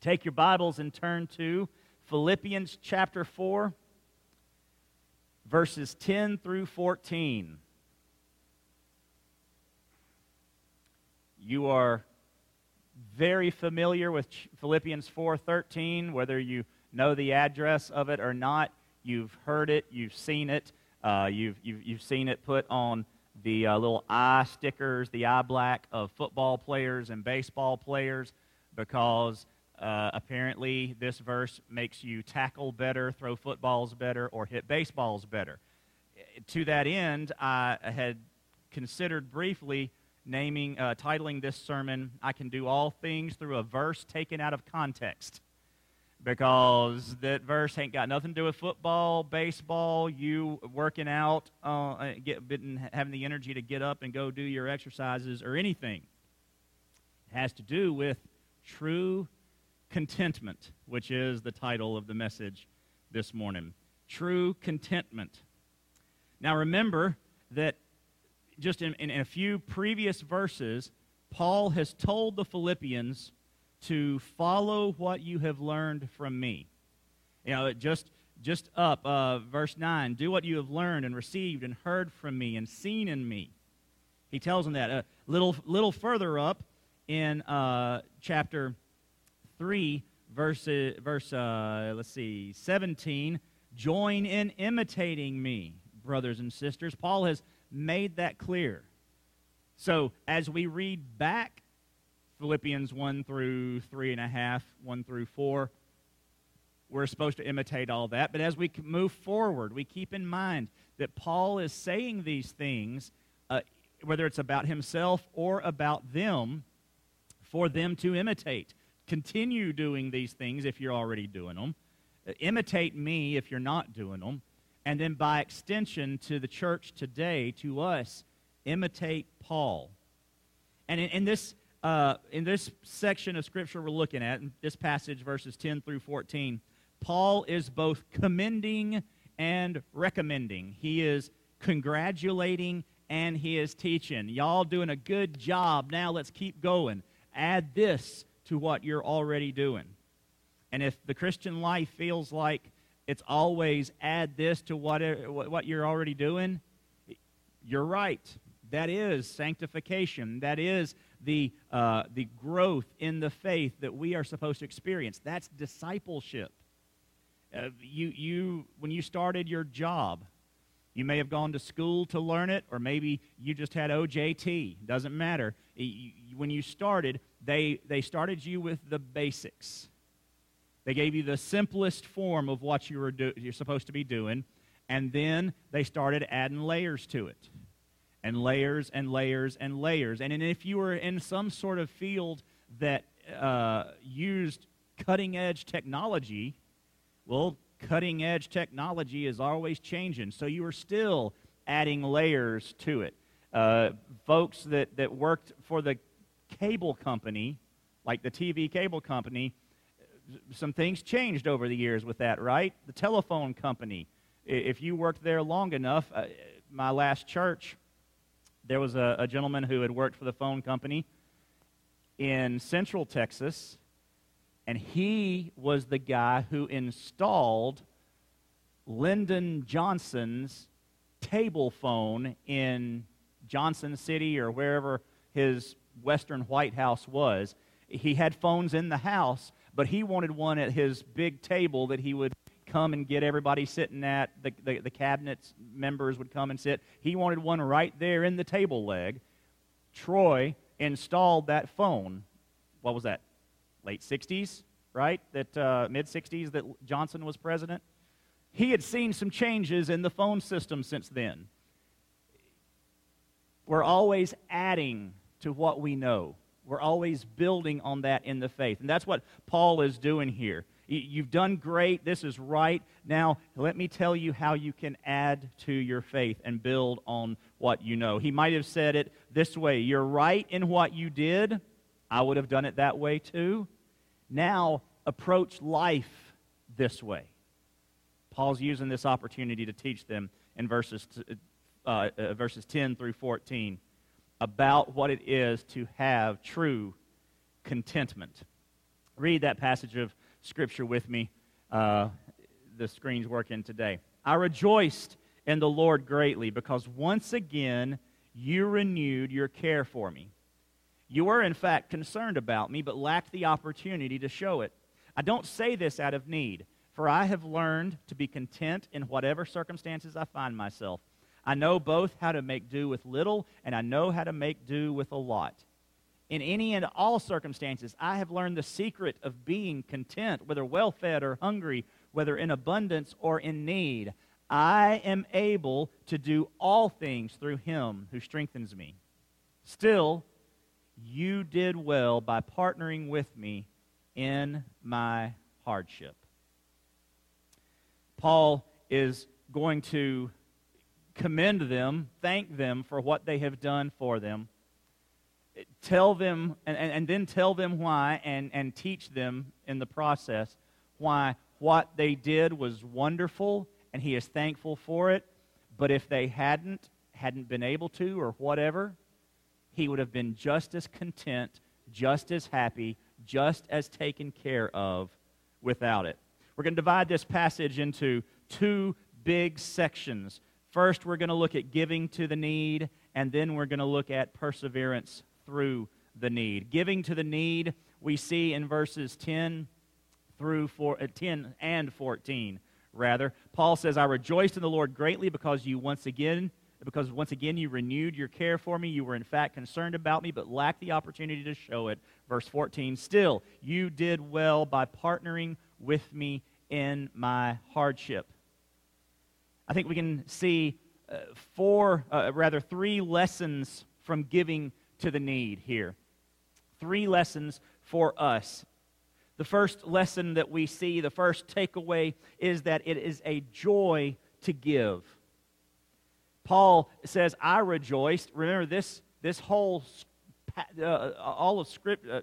Take your Bibles and turn to Philippians chapter 4, verses 10 through 14. You are very familiar with Philippians 4:13, whether you know the address of it or not. You've heard it, you've seen it, uh, you've, you've, you've seen it put on the uh, little eye stickers, the eye black of football players and baseball players, because uh, apparently, this verse makes you tackle better, throw footballs better, or hit baseballs better. To that end, I had considered briefly naming, uh, titling this sermon, I Can Do All Things Through a Verse Taken Out of Context. Because that verse ain't got nothing to do with football, baseball, you working out, uh, get, having the energy to get up and go do your exercises, or anything. It has to do with true contentment, which is the title of the message this morning. True contentment. Now remember that just in, in, a few previous verses, Paul has told the Philippians to follow what you have learned from me. You know, just just up, uh, verse 9, do what you have learned and received and heard from me and seen in me. He tells them that. A little, little further up in uh, chapter 3, verse, verse uh, let's see, 17, join in imitating me, brothers and sisters. Paul has made that clear. So as we read back Philippians 1 through 3.5, 1 through 4, we're supposed to imitate all that. But as we move forward, we keep in mind that Paul is saying these things, uh, whether it's about himself or about them, for them to imitate. Continue doing these things if you're already doing them. Uh, imitate me if you're not doing them. And then by extension to the church today, to us, imitate Paul. And in, in this, uh, in this section of Scripture we're looking at, in this passage, verses 10 through 14, Paul is both commending and recommending. He is congratulating and he is teaching. Y'all doing a good job. Now let's keep going. Add this to what you're already doing. And if the Christian life feels like it's always add this to what, what you're already doing, you're right. That is sanctification. That is the, uh, the growth in the faith that we are supposed to experience. That's discipleship. Uh, you, you, when you started your job, you may have gone to school to learn it, or maybe you just had OJT. Doesn't matter. When you started, they, they started you with the basics. They gave you the simplest form of what you were do, you're supposed to be doing, and then they started adding layers to it. And layers and layers and layers. And if you were in some sort of field that uh, used cutting edge technology, well, cutting edge technology is always changing. So you are still adding layers to it. Uh, folks that, that worked for the cable company, like the TV cable company, some things changed over the years with that, right? The telephone company. If you worked there long enough, uh, my last church, there was a, a gentleman who had worked for the phone company in Central Texas, and he was the guy who installed Lyndon Johnson's table phone in Johnson City or wherever his Western White House was. He had phones in the house, but he wanted one at his big table that he would come and get everybody sitting at. The, the, the cabinet members would come and sit. He wanted one right there in the table leg. Troy installed that phone. What was that? Late 60s, right? That uh, mid 60s that Johnson was president. He had seen some changes in the phone system since then. We're always adding to what we know. We're always building on that in the faith. And that's what Paul is doing here. You've done great. This is right. Now, let me tell you how you can add to your faith and build on what you know. He might have said it this way You're right in what you did. I would have done it that way too. Now, approach life this way. Paul's using this opportunity to teach them in verses, uh, uh, verses 10 through 14 about what it is to have true contentment. read that passage of Scripture with me. Uh, the screen's working today. I rejoiced in the Lord greatly because once again you renewed your care for me. You were, in fact, concerned about me, but lacked the opportunity to show it. I don't say this out of need, for I have learned to be content in whatever circumstances I find myself. I know both how to make do with little, and I know how to make do with a lot. In any and all circumstances, I have learned the secret of being content, whether well fed or hungry, whether in abundance or in need. I am able to do all things through him who strengthens me. Still, you did well by partnering with me in my hardship. Paul is going to commend them, thank them for what they have done for them, tell them, and, and, and then tell them why, and, and teach them in the process why what they did was wonderful and he is thankful for it. But if they hadn't, hadn't been able to, or whatever, he would have been just as content, just as happy, just as taken care of without it. We're going to divide this passage into two big sections. First, we're going to look at giving to the need, and then we're going to look at perseverance through the need. Giving to the need, we see in verses 10 through four, uh, 10 and 14 rather. Paul says, I rejoiced in the Lord greatly because you once again, because once again you renewed your care for me. You were in fact concerned about me, but lacked the opportunity to show it. Verse 14, still, you did well by partnering with me in my hardship. I think we can see uh, four, uh, rather three lessons from giving to the need here. Three lessons for us the first lesson that we see, the first takeaway, is that it is a joy to give. Paul says, I rejoiced. Remember, this, this whole, uh, all of Script, uh,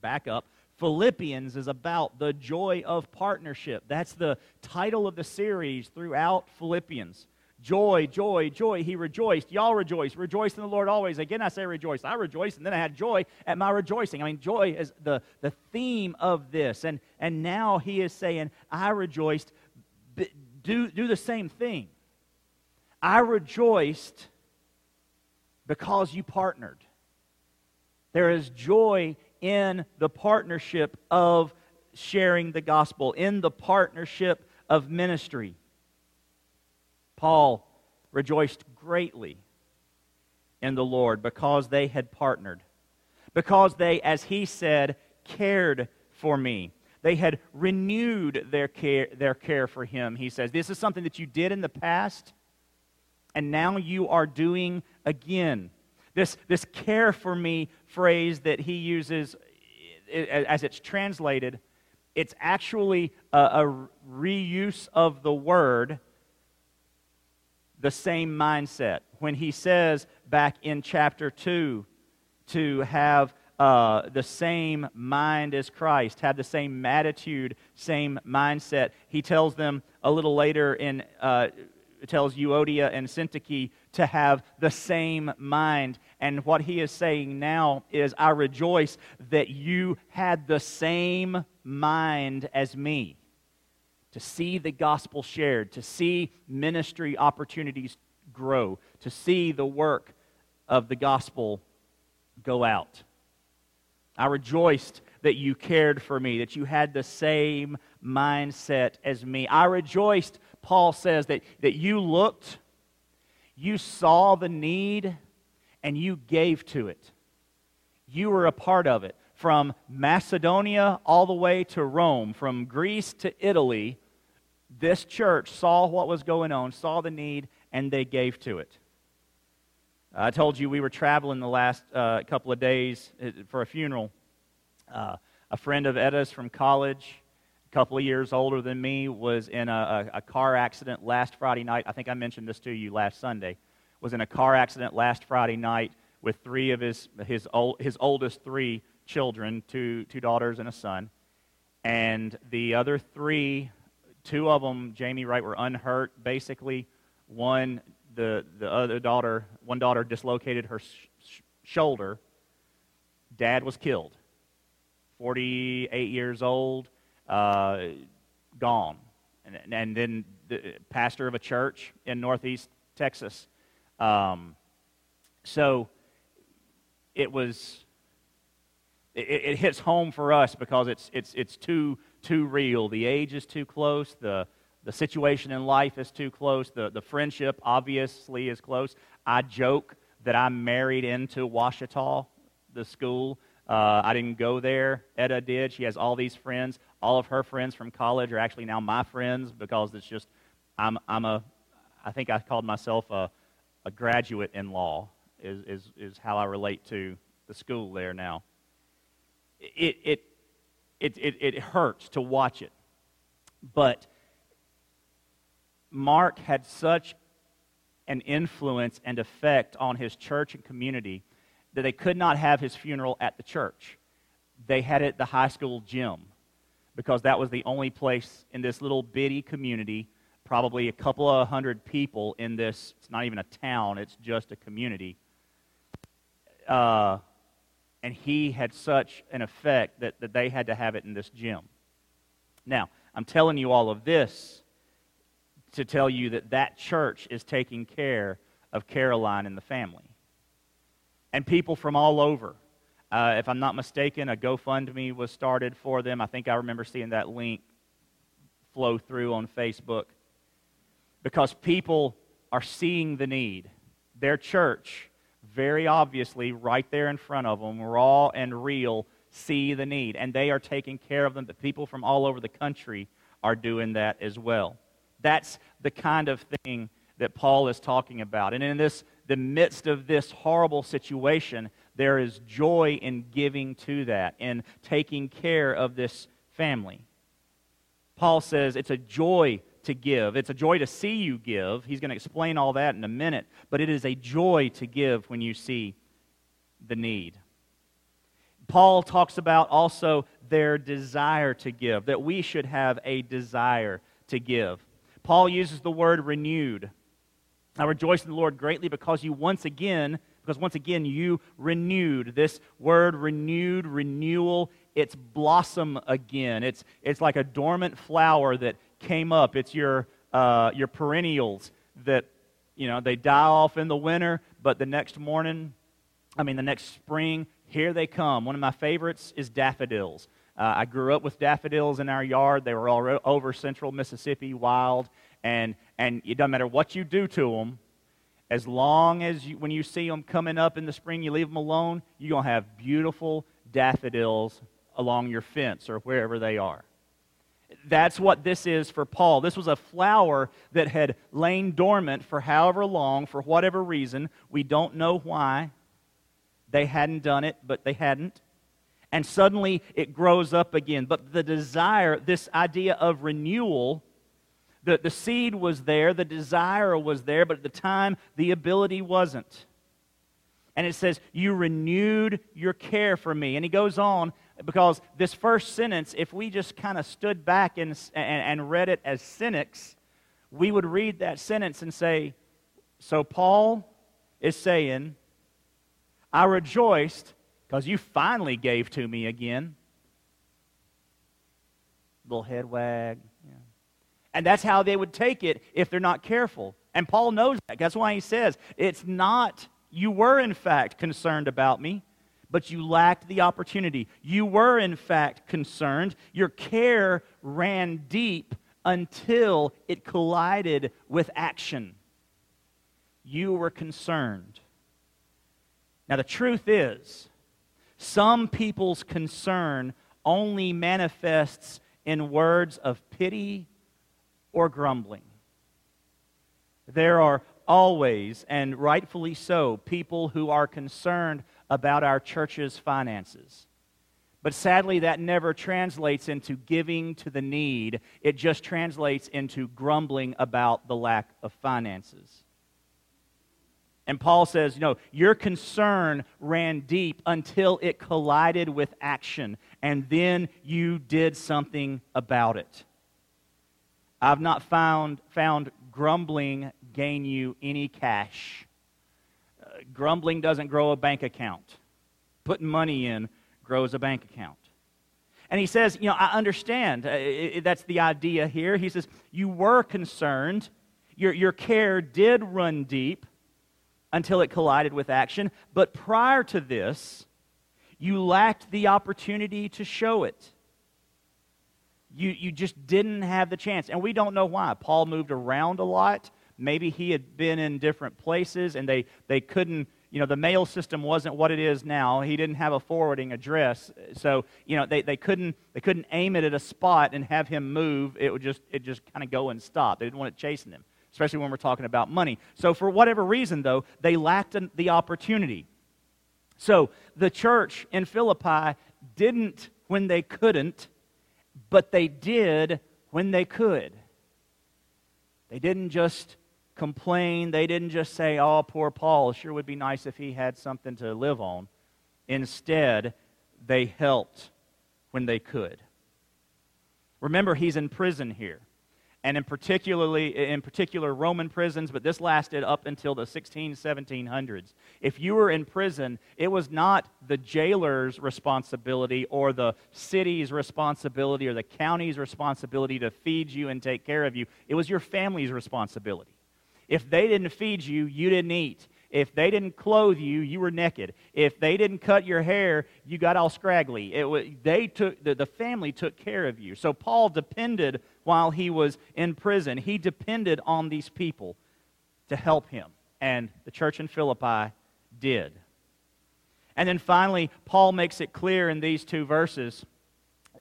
back up. Philippians is about the joy of partnership. That's the title of the series throughout Philippians. Joy, joy, joy. He rejoiced. Y'all rejoice. Rejoice in the Lord always. Again, I say rejoice. I rejoice, and then I had joy at my rejoicing. I mean, joy is the, the theme of this. And, and now he is saying, I rejoiced. Do, do the same thing. I rejoiced because you partnered. There is joy in the partnership of sharing the gospel, in the partnership of ministry. Paul rejoiced greatly in the Lord because they had partnered, because they, as he said, cared for me. They had renewed their care, their care for him, he says. This is something that you did in the past, and now you are doing again. This, this care for me phrase that he uses as it's translated, it's actually a, a reuse of the word the same mindset. When he says back in chapter 2 to have uh, the same mind as Christ, have the same attitude, same mindset, he tells them a little later in. Uh, tells Euodia and Syntyche to have the same mind. And what he is saying now is, I rejoice that you had the same mind as me to see the gospel shared, to see ministry opportunities grow, to see the work of the gospel go out. I rejoiced that you cared for me, that you had the same mindset as me. I rejoiced, Paul says, that, that you looked, you saw the need, and you gave to it. You were a part of it from Macedonia all the way to Rome, from Greece to Italy, this church saw what was going on, saw the need, and they gave to it. I told you we were traveling the last uh, couple of days uh, for a funeral. Uh, a friend of Etta's from college, a couple of years older than me, was in a, a, a, car accident last Friday night. I think I mentioned this to you last Sunday. Was in a car accident last Friday night with three of his his, old, his oldest three children, two, two daughters and a son. And the other three, two of them, Jamie Wright, were unhurt. Basically, one, the, the other daughter, one daughter dislocated her sh- shoulder. Dad was killed. 48 years old, uh, gone. And, and then the pastor of a church in northeast Texas. Um, so it was, it, it, hits home for us because it's, it's, it's too, too real. The age is too close. The, the situation in life is too close. The, the friendship obviously is close. I joke that I married into Ouachita, the school. Uh, I didn't go there. Etta did. She has all these friends. All of her friends from college are actually now my friends because it's just, I'm, I'm a, I think I called myself a, a graduate in law, is, is, is how I relate to the school there now. It, it, it, it, it hurts to watch it. But Mark had such an influence and effect on his church and community that they could not have his funeral at the church. They had it at the high school gym because that was the only place in this little bitty community, probably a couple of hundred people in this. It's not even a town, it's just a community. Uh, and he had such an effect that, that they had to have it in this gym. Now, I'm telling you all of this to tell you that that church is taking care of Caroline and the family. And people from all over. Uh, if I'm not mistaken, a GoFundMe was started for them. I think I remember seeing that link flow through on Facebook. Because people are seeing the need. Their church, very obviously, right there in front of them, raw and real, see the need. And they are taking care of them. But people from all over the country are doing that as well. That's the kind of thing that Paul is talking about. And in this, the midst of this horrible situation, there is joy in giving to that, in taking care of this family. Paul says it's a joy to give. It's a joy to see you give. He's going to explain all that in a minute. But it is a joy to give when you see the need. Paul talks about also their desire to give, that we should have a desire to give. Paul uses the word renewed. I rejoice in the Lord greatly because you once again, because once again you renewed. This word renewed, renewal, it's blossom again. It's, it's like a dormant flower that came up. It's your, uh, your perennials that, you know, they die off in the winter, but the next morning, I mean, the next spring, here they come. One of my favorites is daffodils. Uh, I grew up with daffodils in our yard. They were all over central Mississippi, wild. And, and it doesn't matter what you do to them, as long as you, when you see them coming up in the spring, you leave them alone, you're going to have beautiful daffodils along your fence or wherever they are. That's what this is for Paul. This was a flower that had lain dormant for however long, for whatever reason. We don't know why. They hadn't done it, but they hadn't and suddenly it grows up again. But the desire, this idea of renewal, the, the seed was there, the desire was there, but at the time the ability wasn't. And it says, You renewed your care for me. And he goes on, because this first sentence, if we just kind of stood back and, and, and read it as cynics, we would read that sentence and say, So Paul is saying, I rejoiced because you finally gave to me again. Little head wag. And that's how they would take it if they're not careful. And Paul knows that. That's why he says, It's not, you were in fact concerned about me, but you lacked the opportunity. You were in fact concerned. Your care ran deep until it collided with action. You were concerned. Now, the truth is, some people's concern only manifests in words of pity or grumbling. There are always, and rightfully so, people who are concerned about our church's finances. But sadly, that never translates into giving to the need. It just translates into grumbling about the lack of finances. And Paul says, you know, your concern ran deep until it collided with action, and then you did something about it. I've not found, found grumbling gain you any cash. Uh, grumbling doesn't grow a bank account. Putting money in grows a bank account. And he says, You know, I understand. Uh, it, that's the idea here. He says, You were concerned. Your, your care did run deep until it collided with action. But prior to this, you lacked the opportunity to show it. You, you just didn't have the chance. And we don't know why. Paul moved around a lot. Maybe he had been in different places and they, they couldn't, you know, the mail system wasn't what it is now. He didn't have a forwarding address. So, you know, they, they, couldn't, they couldn't aim it at a spot and have him move. It would just, it just kind of go and stop. They didn't want it chasing him, especially when we're talking about money. So, for whatever reason, though, they lacked the opportunity. So, the church in Philippi didn't when they couldn't but they did when they could. They didn't just complain. They didn't just say, oh, poor Paul, sure would be nice if he had something to live on. Instead, they helped when they could. Remember, he's in prison here and in particularly in particular Roman prisons, but this lasted up until the 16, 1700s. If you were in prison, it was not the jailer's responsibility or the city's responsibility or the county's responsibility to feed you and take care of you. It was your family's responsibility. If they didn't feed you, you didn't eat. If they didn't clothe you, you were naked. If they didn't cut your hair, you got all scraggly. It was, they took, the, the family took care of you. So Paul depended while he was in prison. He depended on these people to help him. And the church in Philippi did. And then finally, Paul makes it clear in these two verses,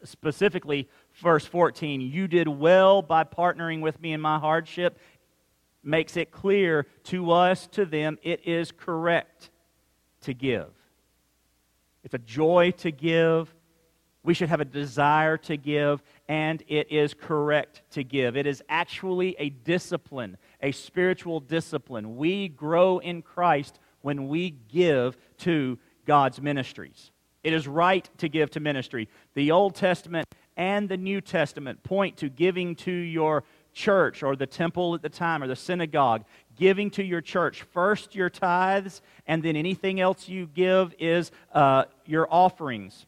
specifically verse 14 You did well by partnering with me in my hardship makes it clear to us, to them, it is correct to give. It's a joy to give. We should have a desire to give, and it is correct to give. It is actually a discipline, a spiritual discipline. We grow in Christ when we give to God's ministries. It is right to give to ministry. The Old Testament and the New Testament point to giving to your church or the temple at the time or the synagogue, giving to your church first your tithes, and then anything else you give is uh, your offerings.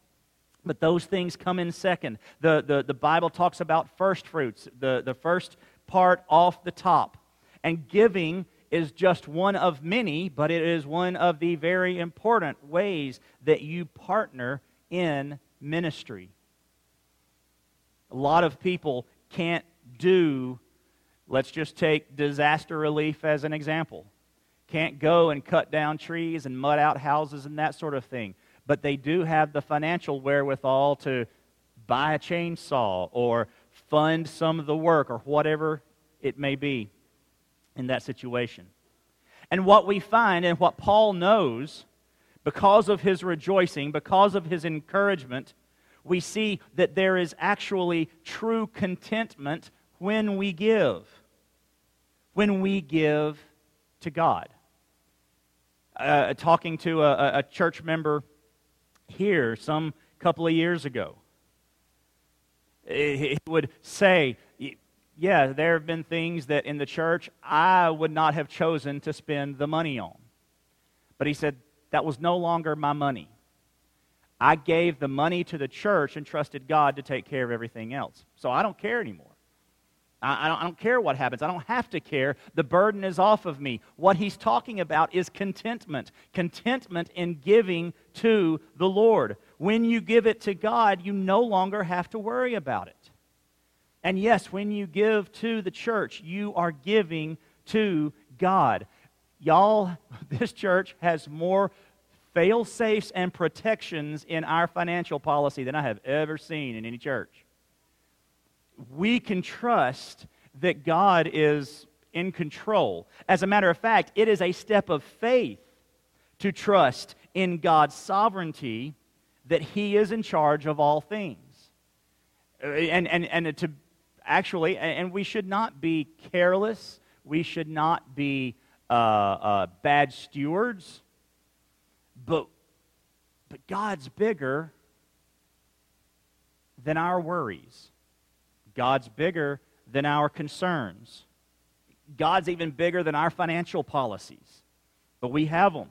But those things come in second. The, the, the Bible talks about first fruits, the, the first part off the top. And giving is just one of many, but it is one of the very important ways that you partner in ministry. A lot of people can't do, let's just take disaster relief as an example. Can't go and cut down trees and mud out houses and that sort of thing. But they do have the financial wherewithal to buy a chainsaw or fund some of the work or whatever it may be in that situation. And what we find and what Paul knows, because of his rejoicing, because of his encouragement, we see that there is actually true contentment when we give. When we give to God. Uh, talking to a, a church member here some couple of years ago, he would say, Yeah, there have been things that in the church I would not have chosen to spend the money on. But he said, That was no longer my money. I gave the money to the church and trusted God to take care of everything else. So I don't care anymore. I, I, don't, I don't care what happens. I don't have to care. The burden is off of me. What he's talking about is contentment contentment in giving to the Lord. When you give it to God, you no longer have to worry about it. And yes, when you give to the church, you are giving to God. Y'all, this church has more fail safes and protections in our financial policy than I have ever seen in any church we can trust that God is in control. As a matter of fact, it is a step of faith to trust in God's sovereignty that He is in charge of all things. Uh, and, and, and to actually, and we should not be careless, we should not be uh, uh, bad stewards, but, but God's bigger than our worries. God's bigger than our concerns. God's even bigger than our financial policies, but we have them.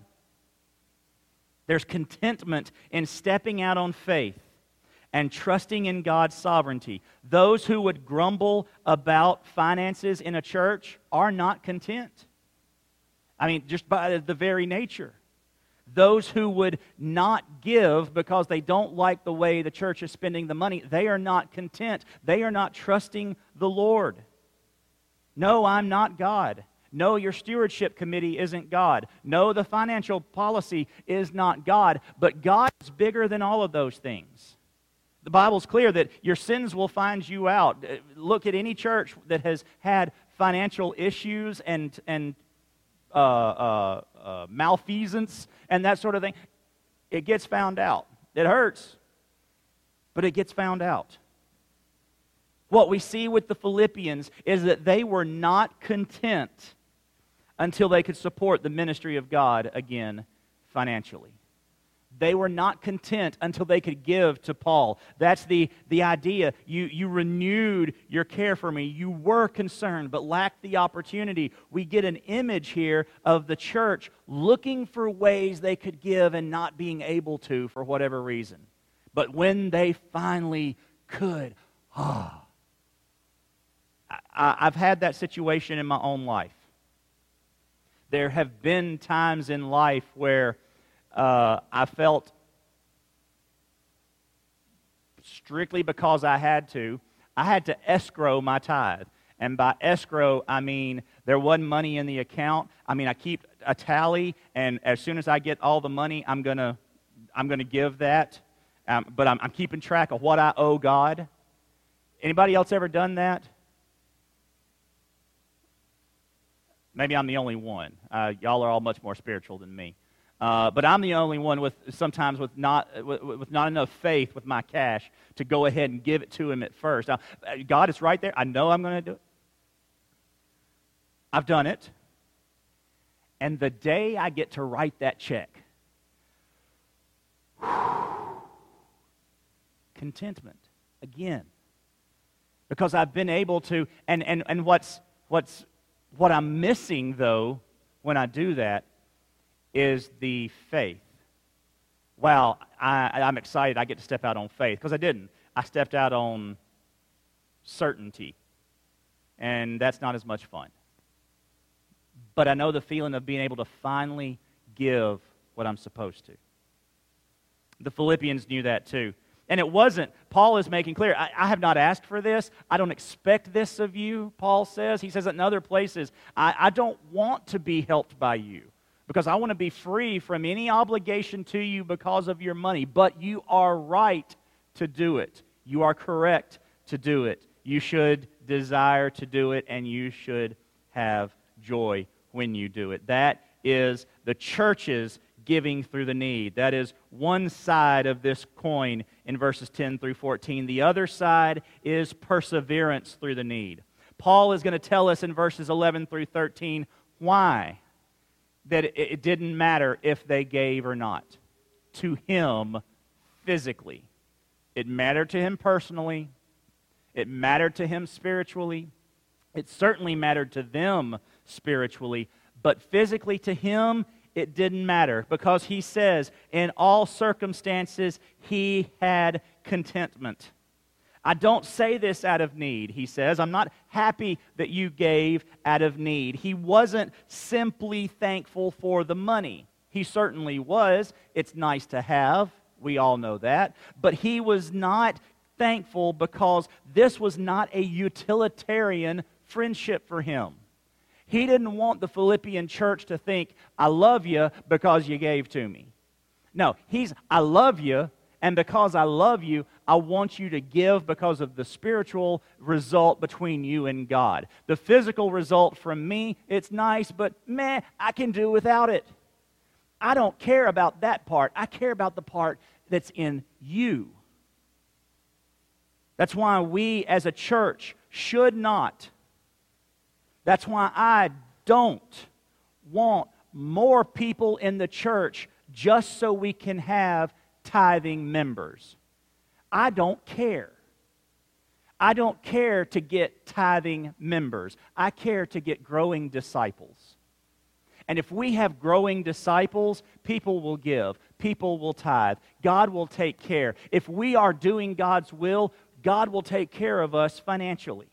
There's contentment in stepping out on faith and trusting in God's sovereignty. Those who would grumble about finances in a church are not content. I mean, just by the very nature. Those who would not give because they don't like the way the church is spending the money, they are not content. They are not trusting the Lord. No, I'm not God. No, your stewardship committee isn't God. No, the financial policy is not God. But God is bigger than all of those things. The Bible's clear that your sins will find you out. Look at any church that has had financial issues and, and uh, uh, uh, malfeasance and that sort of thing. It gets found out. It hurts, but it gets found out. What we see with the Philippians is that they were not content until they could support the ministry of God again financially. They were not content until they could give to Paul. That's the, the idea. You, you renewed your care for me. You were concerned, but lacked the opportunity. We get an image here of the church looking for ways they could give and not being able to for whatever reason. But when they finally could, ah. I, I've had that situation in my own life. There have been times in life where uh, I felt strictly because I had to, I had to escrow my tithe. And by escrow, I mean there wasn't money in the account. I mean, I keep a tally, and as soon as I get all the money, I'm going to I'm to give that. Um, but I'm, I'm keeping track of what I owe God. Anybody else ever done that? Maybe I'm the only one. Uh, y'all are all much more spiritual than me. Uh, but I'm the only one with sometimes with not, with, with, not enough faith with my cash to go ahead and give it to him at first. Now, uh, God is right there. I know I'm going to do it. I've done it. And the day I get to write that check, contentment again. Because I've been able to, and, and, and what's, what's what I'm missing, though, when I do that, is the faith. Well, I, I'm excited I get to step out on faith because I didn't. I stepped out on certainty, and that's not as much fun. But I know the feeling of being able to finally give what I'm supposed to. The Philippians knew that too. And it wasn't, Paul is making clear, I, I, have not asked for this. I don't expect this of you, Paul says. He says in other places, I, I don't want to be helped by you because I want to be free from any obligation to you because of your money. But you are right to do it. You are correct to do it. You should desire to do it, and you should have joy when you do it. That is the church's giving through the need. That is one side of this coin in verses 10 through 14. The other side is perseverance through the need. Paul is going to tell us in verses 11 through 13 why that it didn't matter if they gave or not to him physically. It mattered to him personally, it mattered to him spiritually, it certainly mattered to them spiritually, but physically to him, it didn't matter because he says, in all circumstances, he had contentment. I don't say this out of need, he says. I'm not happy that you gave out of need. He wasn't simply thankful for the money. He certainly was. It's nice to have. We all know that. But he was not thankful because this was not a utilitarian friendship for him. He didn't want the Philippian church to think, I love you because you gave to me. No, he's, I love you, and because I love you, I want you to give because of the spiritual result between you and God. The physical result from me, it's nice, but man, I can do without it. I don't care about that part. I care about the part that's in you. That's why we as a church should not that's why I don't want more people in the church just so we can have tithing members. I don't care. I don't care to get tithing members. I care to get growing disciples. And if we have growing disciples, people will give. people will tithe. God will take care. If we are doing God's will, God will take care of us financially.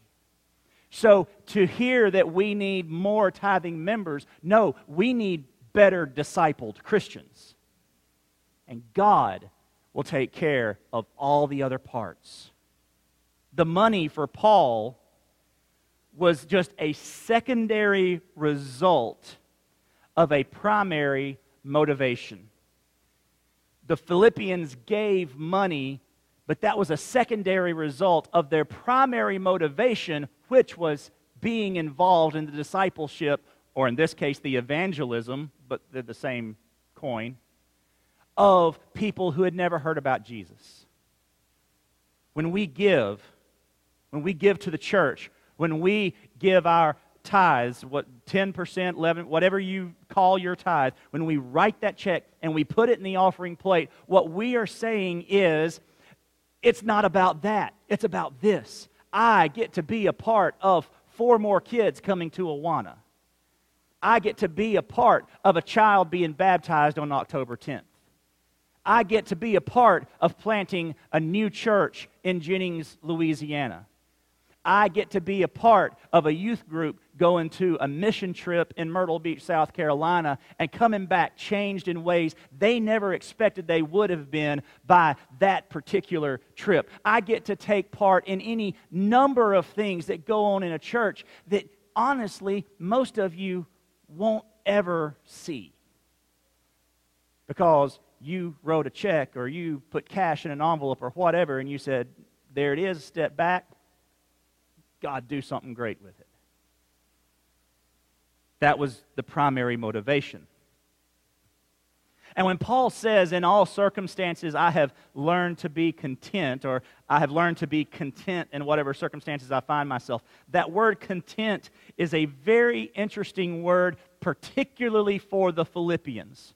So to hear that we need more tithing members, no, we need better discipled Christians. And God will take care of all the other parts. The money for Paul was just a secondary result of a primary motivation. The Philippians gave money, but that was a secondary result of their primary motivation, which was being involved in the discipleship, or in this case, the evangelism, but they're the same coin, of people who had never heard about Jesus. When we give, when we give to the church, when we give our tithes, what 10%, 11, whatever you call your tithe, when we write that check and we put it in the offering plate, what we are saying is it's not about that. It's about this. I get to be a part of four more kids coming to Awana. I get to be a part of a child being baptized on October 10th. I get to be a part of planting a new church in Jennings, Louisiana. I get to be a part of a youth group going to a mission trip in Myrtle Beach, South Carolina, and coming back changed in ways they never expected they would have been by that particular trip. I get to take part in any number of things that go on in a church that honestly most of you won't ever see because you wrote a check or you put cash in an envelope or whatever and you said, There it is, step back God do something great with it. That was the primary motivation. And when Paul says, in all circumstances, I have learned to be content, or I have learned to be content in whatever circumstances I find myself, that word content is a very interesting word, particularly for the Philippians.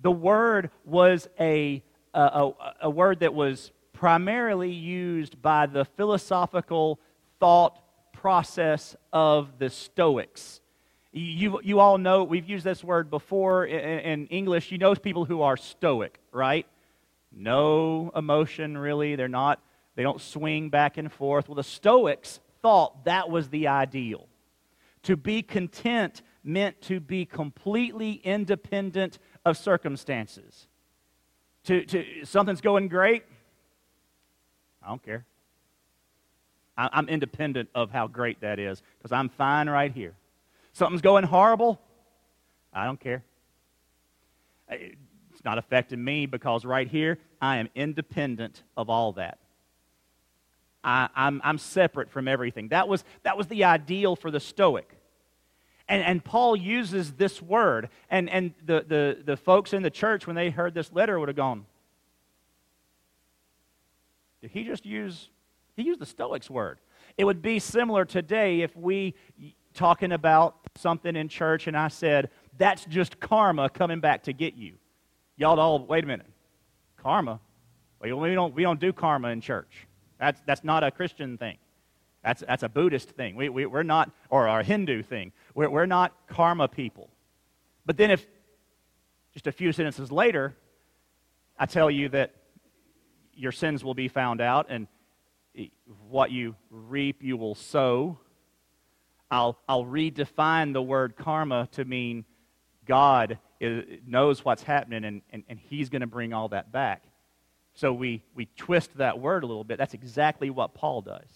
The word was a, a, a word that was primarily used by the philosophical thought process of the Stoics. You, you all know, we've used this word before in, in English. You know people who are stoic, right? No emotion, really. They're not, they don't swing back and forth. Well, the Stoics thought that was the ideal. To be content meant to be completely independent of circumstances. To, to, something's going great, I don't care. I'm independent of how great that is because I'm fine right here. Something's going horrible, I don't care. It's not affecting me because right here, I am independent of all that. I, am I'm, I'm separate from everything. That was, that was the ideal for the Stoic. And, and Paul uses this word. And, and the, the, the folks in the church, when they heard this letter, would have gone, Did he just use he used the Stoics word. It would be similar today if we talking about something in church and I said, that's just karma coming back to get you. Y'all all, wait a minute. Karma? Well, we don't, we don't do karma in church. That's, that's not a Christian thing. That's, that's a Buddhist thing. We, we, we're not, or a Hindu thing. We're, we're not karma people. But then if, just a few sentences later, I tell you that your sins will be found out and what you reap, you will sow. I'll, I'll redefine the word karma to mean God is, knows what's happening and, and, and He's going to bring all that back. So we, we twist that word a little bit. That's exactly what Paul does.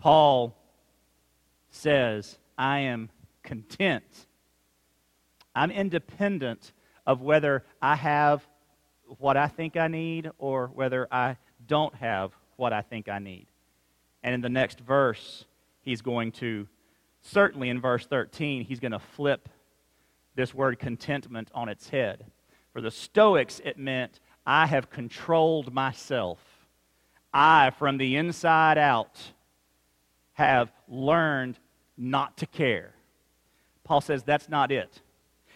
Paul says, I am content. I'm independent of whether I have what I think I need or whether I don't have what I think I need. And in the next verse, he's going to, certainly in verse 13, he's going to flip this word contentment on its head. For the Stoics, it meant, I have controlled myself. I, from the inside out, have learned not to care. Paul says that's not it.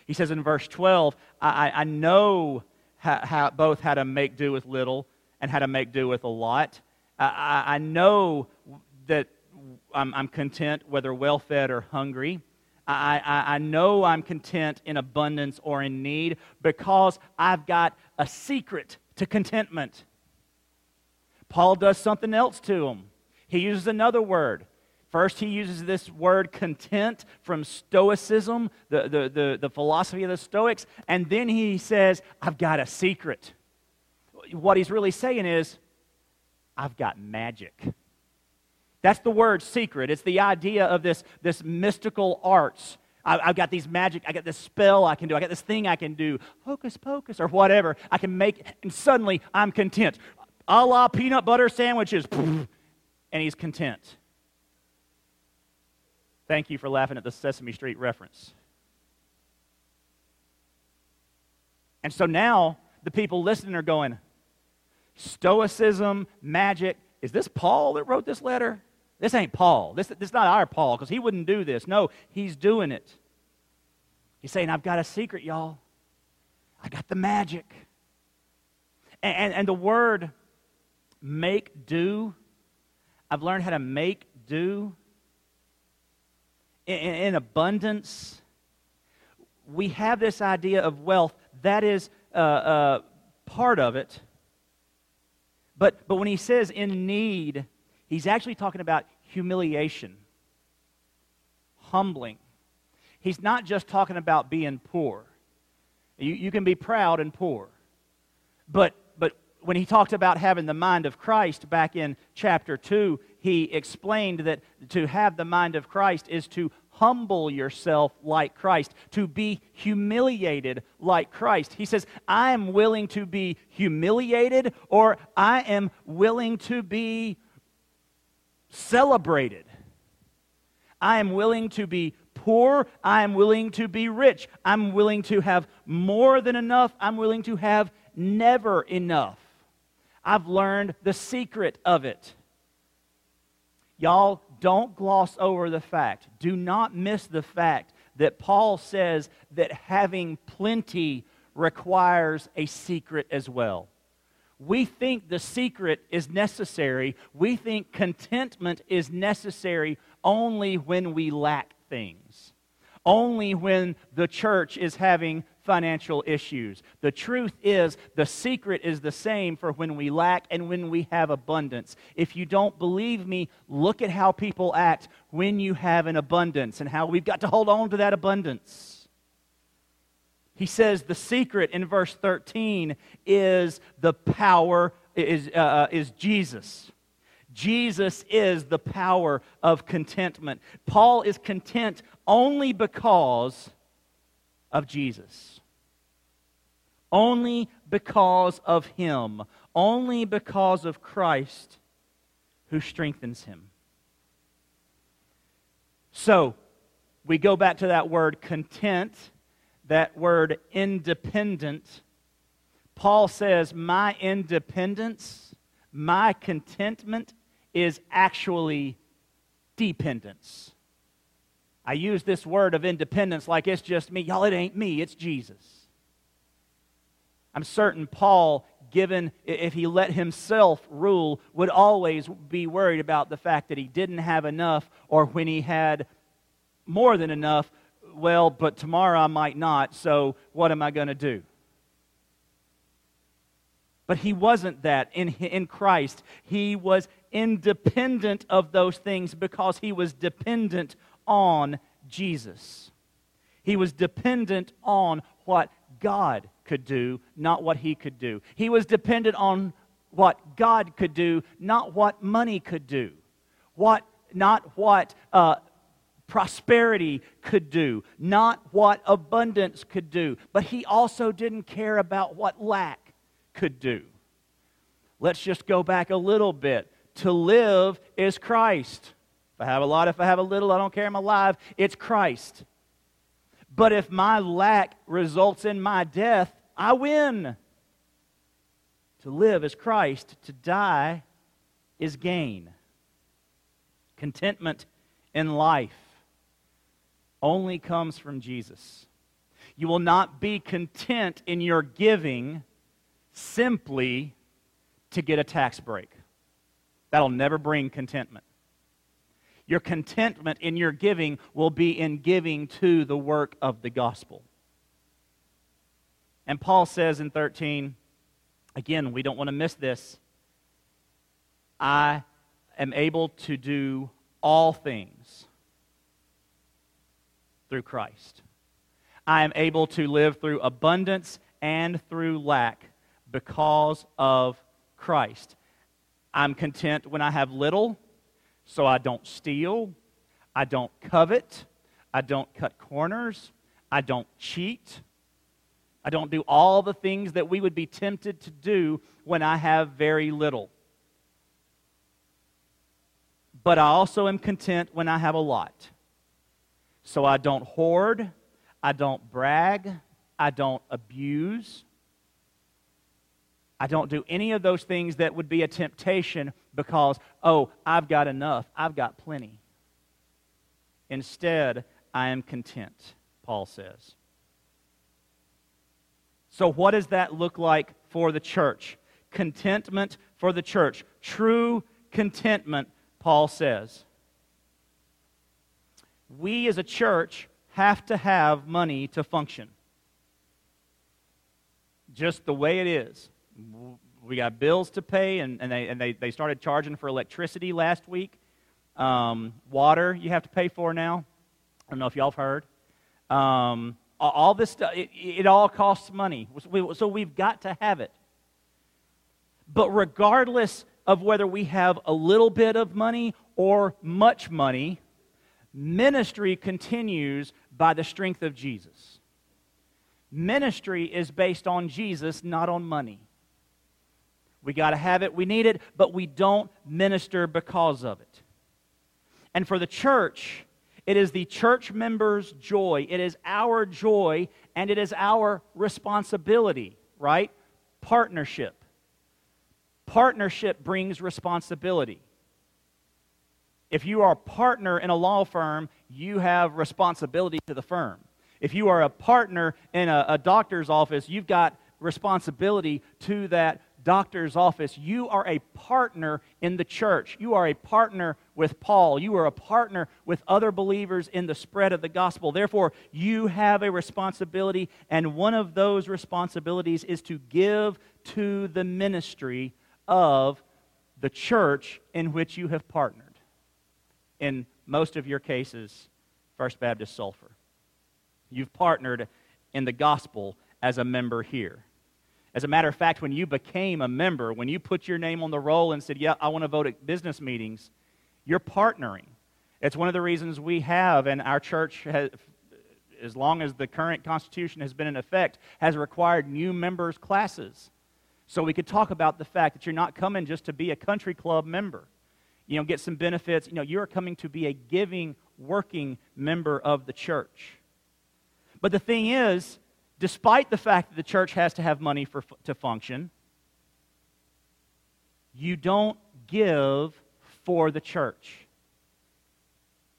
He says in verse 12, I, I know how, how, both how to make do with little and how to make do with a lot. I, I know that I'm, I'm, content whether well fed or hungry. I, I, I know I'm content in abundance or in need because I've got a secret to contentment. Paul does something else to him. He uses another word. First, he uses this word content from Stoicism, the, the, the, the, philosophy of the Stoics, and then he says, I've got a secret. What he's really saying is, I've got magic. That's the word secret. It's the idea of this, this mystical arts. I, have got these magic, I got this spell I can do, I got this thing I can do, hocus pocus or whatever. I can make, and suddenly I'm content. A la peanut butter sandwiches, and he's content. Thank you for laughing at the Sesame Street reference. And so now the people listening are going, Stoicism, magic. Is this Paul that wrote this letter? This ain't Paul. This, this is not our Paul because he wouldn't do this. No, he's doing it. He's saying, I've got a secret, y'all. I got the magic. And, and, and the word make do, I've learned how to make do in, in abundance. We have this idea of wealth. That is uh, uh, part of it. But, but when he says in need, He's actually talking about humiliation, humbling. He's not just talking about being poor. You, you can be proud and poor. But, but when he talked about having the mind of Christ back in chapter 2, he explained that to have the mind of Christ is to humble yourself like Christ, to be humiliated like Christ. He says, I am willing to be humiliated, or I am willing to be celebrated. I am willing to be poor. I am willing to be rich. I'm willing to have more than enough. I'm willing to have never enough. I've learned the secret of it. Y'all, don't gloss over the fact, do not miss the fact that Paul says that having plenty requires a secret as well. We think the secret is necessary. We think contentment is necessary only when we lack things, only when the church is having financial issues. The truth is, the secret is the same for when we lack and when we have abundance. If you don't believe me, look at how people act when you have an abundance and how we've got to hold on to that abundance. He says the secret in verse 13 is the power, is, uh, uh, is Jesus. Jesus is the power of contentment. Paul is content only because of Jesus. Only because of Him. Only because of Christ who strengthens him. So, we go back to that word content that word independent, Paul says, My independence, my contentment is actually dependence. I use this word of independence like it's just me. Y'all, it ain't me, it's Jesus. I'm certain Paul, given if he let himself rule, would always be worried about the fact that he didn't have enough or when he had more than enough, well, but tomorrow I might not, so what am I going to do? But he wasn't that in, in Christ. He was independent of those things because he was dependent on Jesus. He was dependent on what God could do, not what he could do. He was dependent on what God could do, not what money could do. What, not what uh, prosperity could do, not what abundance could do. But he also didn't care about what lack could do. Let's just go back a little bit. To live is Christ. If I have a lot, if I have a little, I don't care, I'm alive. It's Christ. But if my lack results in my death, I win. To live is Christ, to die is gain. Contentment in life only comes from Jesus. You will not be content in your giving simply to get a tax break. That'll never bring contentment. Your contentment in your giving will be in giving to the work of the gospel. And Paul says in 13, again, we don't want to miss this. I am able to do all things through Christ. I am able to live through abundance and through lack because of Christ. I'm content when I have little, so I don't steal, I don't covet, I don't cut corners, I don't cheat. I don't do all the things that we would be tempted to do when I have very little. But I also am content when I have a lot. So I don't hoard, I don't brag, I don't abuse. I don't do any of those things that would be a temptation because, oh, I've got enough, I've got plenty. Instead, I am content, Paul says. So, what does that look like for the church? Contentment for the church. True contentment, Paul says. We as a church have to have money to function. Just the way it is. We got bills to pay, and, and, they, and they, they started charging for electricity last week. Um, water you have to pay for now. I don't know if y'all have heard. Um, all this stuff, it, it all costs money. So we've got to have it. But regardless of whether we have a little bit of money or much money, ministry continues by the strength of Jesus. Ministry is based on Jesus, not on money. We got to have it, we need it, but we don't minister because of it. And for the church, it is the church members' joy. It is our joy and it is our responsibility, right? Partnership. Partnership brings responsibility. If you are a partner in a law firm, you have responsibility to the firm. If you are a partner in a, a doctor's office, you've got responsibility to that doctor's office. You are a partner in the church. You are a partner with Paul. You are a partner with other believers in the spread of the gospel. Therefore, you have a responsibility, and one of those responsibilities is to give to the ministry of the church in which you have partnered. In most of your cases, First Baptist Sulphur. You've partnered in the gospel as a member here. As a matter of fact, when you became a member, when you put your name on the roll and said, Yeah, I want to vote at business meetings, you're partnering. It's one of the reasons we have, and our church, has, as long as the current Constitution has been in effect, has required new members' classes. So we could talk about the fact that you're not coming just to be a country club member, you know, get some benefits. You know, you're coming to be a giving, working member of the church. But the thing is, despite the fact that the church has to have money for, to function, you don't give for the church.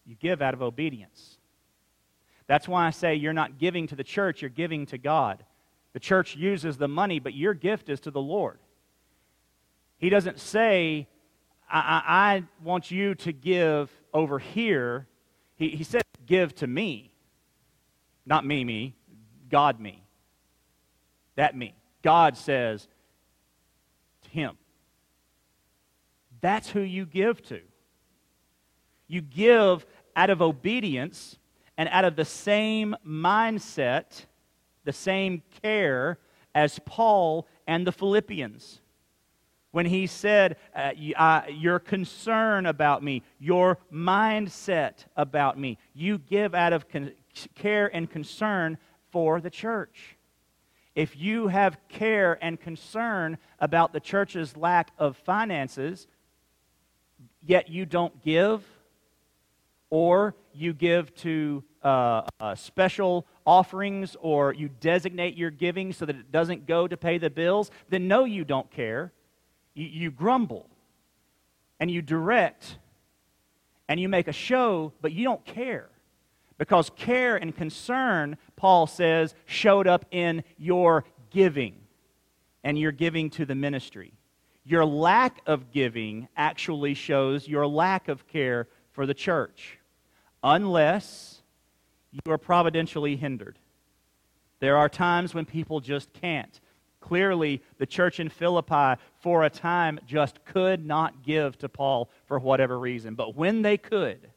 You give out of obedience. That's why I say you're not giving to the church, you're giving to God. The church uses the money, but your gift is to the Lord. He doesn't say, I, I, I want you to give over here. He, he said, give to me. Not me, me, God me. That me. God says to him. That's who you give to. You give out of obedience and out of the same mindset, the same care as Paul and the Philippians. When he said, uh, Your concern about me, your mindset about me, you give out of con- care and concern for the church. If you have care and concern about the church's lack of finances, yet you don't give, or you give to uh, uh, special offerings, or you designate your giving so that it doesn't go to pay the bills, then no, you don't care. You, you grumble, and you direct, and you make a show, but you don't care. Because care and concern, Paul says, showed up in your giving and your giving to the ministry. Your lack of giving actually shows your lack of care for the church unless you are providentially hindered. There are times when people just can't. Clearly, the church in Philippi, for a time, just could not give to Paul for whatever reason. But when they could,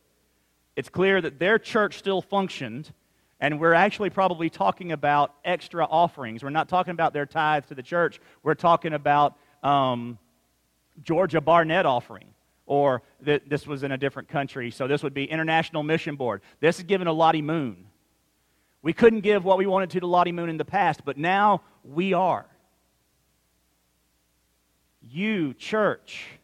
it's clear that their church still functioned, and we're actually probably talking about extra offerings. We're not talking about their tithe to the church, we're talking about um, Georgia Barnette offering. Or th- this was in a different country, so this would be International Mission Board. This is given to Lottie Moon. We couldn't give what we wanted to to Lottie Moon in the past, but now we are. You, church,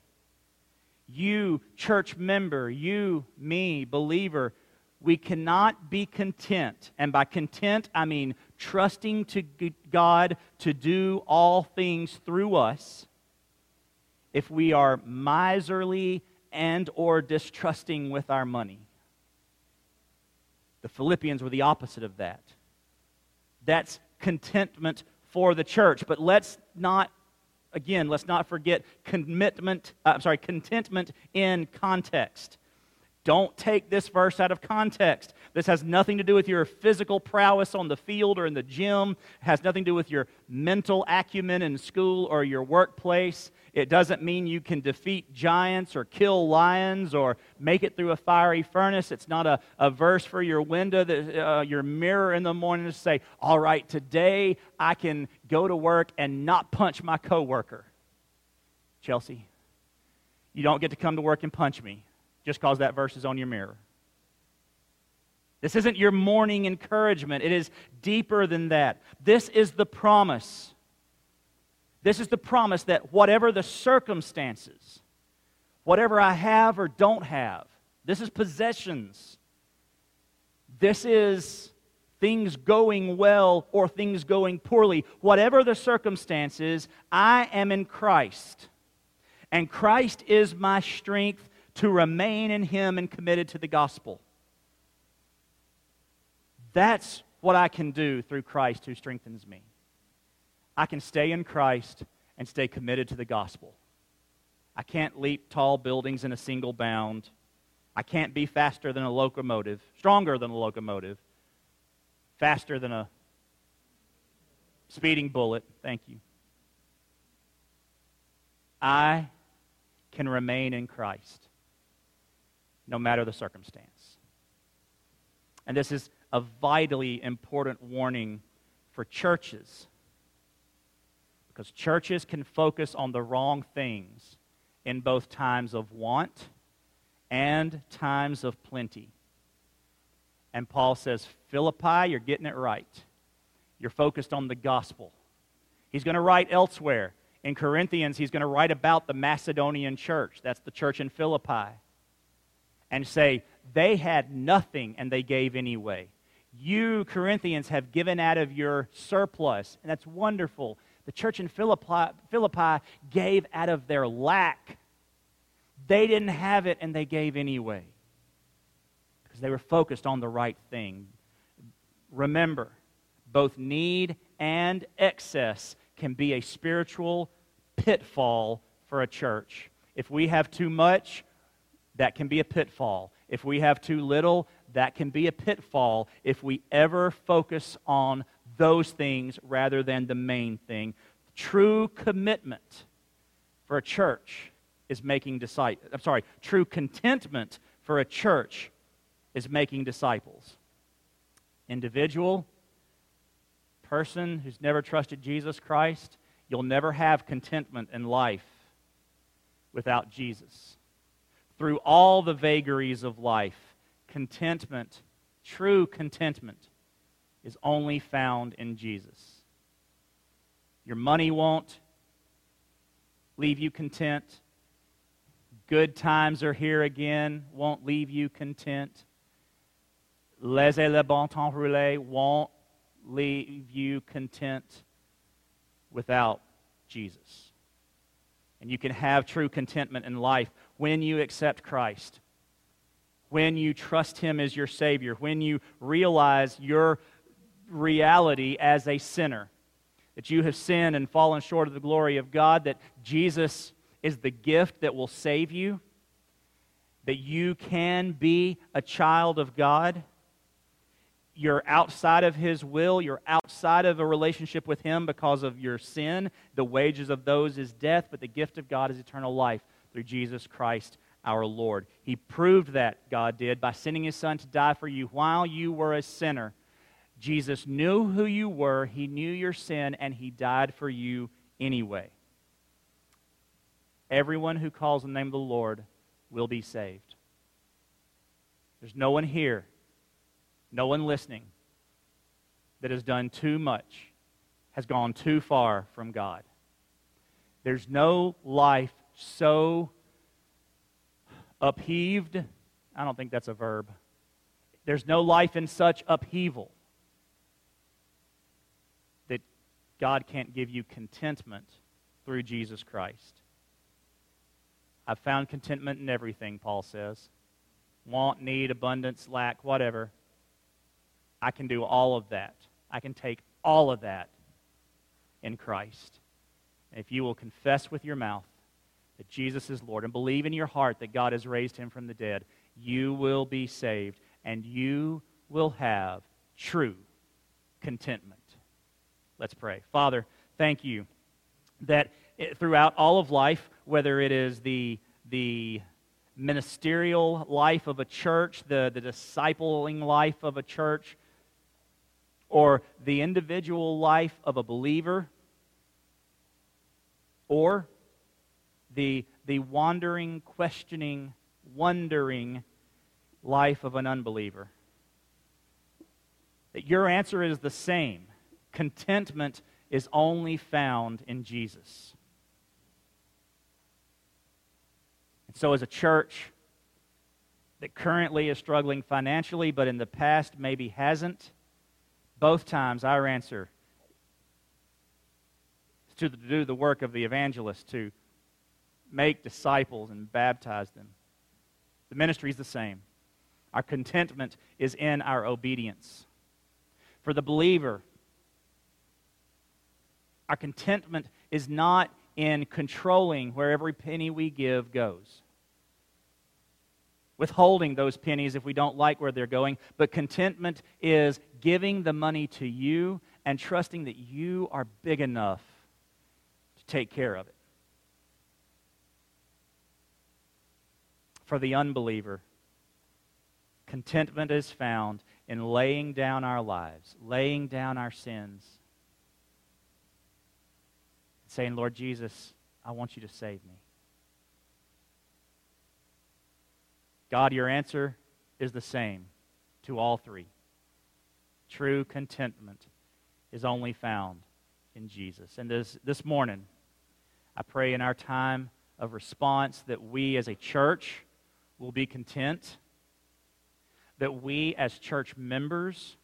you, church member, you, me, believer, we cannot be content. And by content, I mean trusting to God to do all things through us if we are miserly and or distrusting with our money. The Philippians were the opposite of that. That's contentment for the church. But let's not again, let's not forget commitment, uh, I'm sorry, contentment in context. Don't take this verse out of context. This has nothing to do with your physical prowess on the field or in the gym. It has nothing to do with your mental acumen in school or your workplace. It doesn't mean you can defeat giants or kill lions or make it through a fiery furnace. It's not a, a verse for your window, that, uh, your mirror in the morning to say, All right, today I can go to work and not punch my coworker. Chelsea, you don't get to come to work and punch me just because that verse is on your mirror. This isn't your morning encouragement, it is deeper than that. This is the promise. This is the promise that whatever the circumstances, whatever I have or don't have, this is possessions. This is things going well or things going poorly. Whatever the circumstances, I am in Christ. And Christ is my strength to remain in Him and committed to the gospel. That's what I can do through Christ who strengthens me. I can stay in Christ and stay committed to the gospel. I can't leap tall buildings in a single bound. I can't be faster than a locomotive, stronger than a locomotive, faster than a speeding bullet. Thank you. I can remain in Christ no matter the circumstance. And this is a vitally important warning for churches because churches can focus on the wrong things in both times of want and times of plenty. And Paul says, Philippi, you're getting it right. You're focused on the gospel. He's going to write elsewhere. In Corinthians, he's going to write about the Macedonian church. That's the church in Philippi and say, they had nothing and they gave anyway. You, Corinthians, have given out of your surplus, and that's wonderful. The church in Philippi, Philippi gave out of their lack. They didn't have it and they gave anyway because they were focused on the right thing. Remember, both need and excess can be a spiritual pitfall for a church. If we have too much, that can be a pitfall. If we have too little, that can be a pitfall if we ever focus on those things rather than the main thing. True commitment for a church is making disciples. I'm sorry, true contentment for a church is making disciples. Individual, person who's never trusted Jesus Christ, you'll never have contentment in life without Jesus through all the vagaries of life, contentment, true contentment, is only found in Jesus. Your money won't leave you content. Good times are here again, won't leave you content. Laissez le bon temps rouler won't leave you content without Jesus. And you can have true contentment in life when you accept Christ, when you trust Him as your Savior, when you realize your reality as a sinner, that you have sinned and fallen short of the glory of God, that Jesus is the gift that will save you. that you can be a child of God. You're outside of His will. You're outside of a relationship with Him because of your sin. The wages of those is death, but the gift of God is eternal life through Jesus Christ our Lord. He proved that, God did, by sending His Son to die for you while you were a sinner. Jesus knew who you were, He knew your sin, and He died for you anyway. Everyone who calls the name of the Lord will be saved. There's no one here, no one listening that has done too much, has gone too far from God. There's no life so upheaved. I don't think that's a verb. There's no life in such upheaval that God can't give you contentment through Jesus Christ. I've found contentment in everything, Paul says want, need, abundance, lack, whatever. I can do all of that. I can take all of that in Christ. If you will confess with your mouth that Jesus is Lord and believe in your heart that God has raised him from the dead, you will be saved and you will have true contentment. Let's pray. Father, thank you that eh, throughout all of life, whether it is the, the ministerial life of a church, the, the discipling life of a church, or the individual life of a believer, or the, the wandering, questioning, wondering life of an unbeliever. That your answer is the same. Contentment is only found in Jesus. And so, as a church that currently is struggling financially, but in the past maybe hasn't, both times our answer is to do the work of the evangelist, to make disciples and baptize them. The ministry is the same. Our contentment is in our obedience. For the believer, our contentment is not in controlling where every penny we give goes. Withholding those pennies if we don't like where they're going, but contentment is giving the money to you and trusting that you are big enough to take care of it. For the unbeliever, contentment is found in laying down our lives, laying down our sins, saying, Lord Jesus, I want you to save me. God, your answer is the same to all three. True contentment is only found in Jesus. And this, this morning, I pray in our time of response that we as a church will be content, that we as church members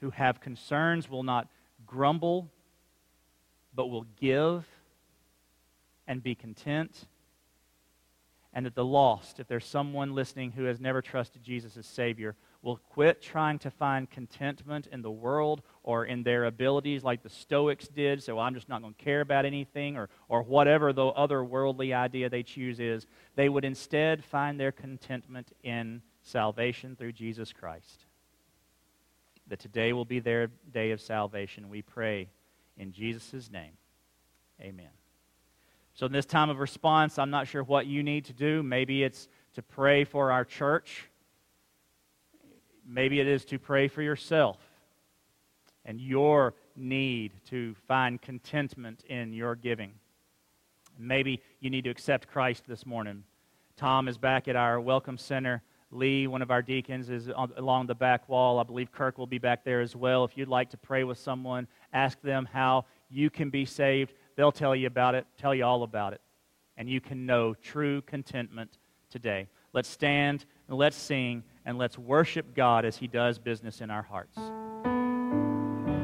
who have concerns will not grumble, but will give and be content. And that the lost, if there's someone listening who has never trusted Jesus as Savior, will quit trying to find contentment in the world or in their abilities like the Stoics did. So I'm just not going to care about anything or, or whatever the other worldly idea they choose is. They would instead find their contentment in salvation through Jesus Christ. That today will be their day of salvation. We pray in Jesus' name. Amen. So, in this time of response, I'm not sure what you need to do. Maybe it's to pray for our church Maybe it is to pray for yourself and your need to find contentment in your giving. Maybe you need to accept Christ this morning. Tom is back at our Welcome Center. Lee, one of our deacons, is along the back wall. I believe Kirk will be back there as well. If you'd like to pray with someone, ask them how you can be saved. They'll tell you about it, tell you all about it. And you can know true contentment today. Let's stand and let's sing and let's worship God as He does business in our hearts.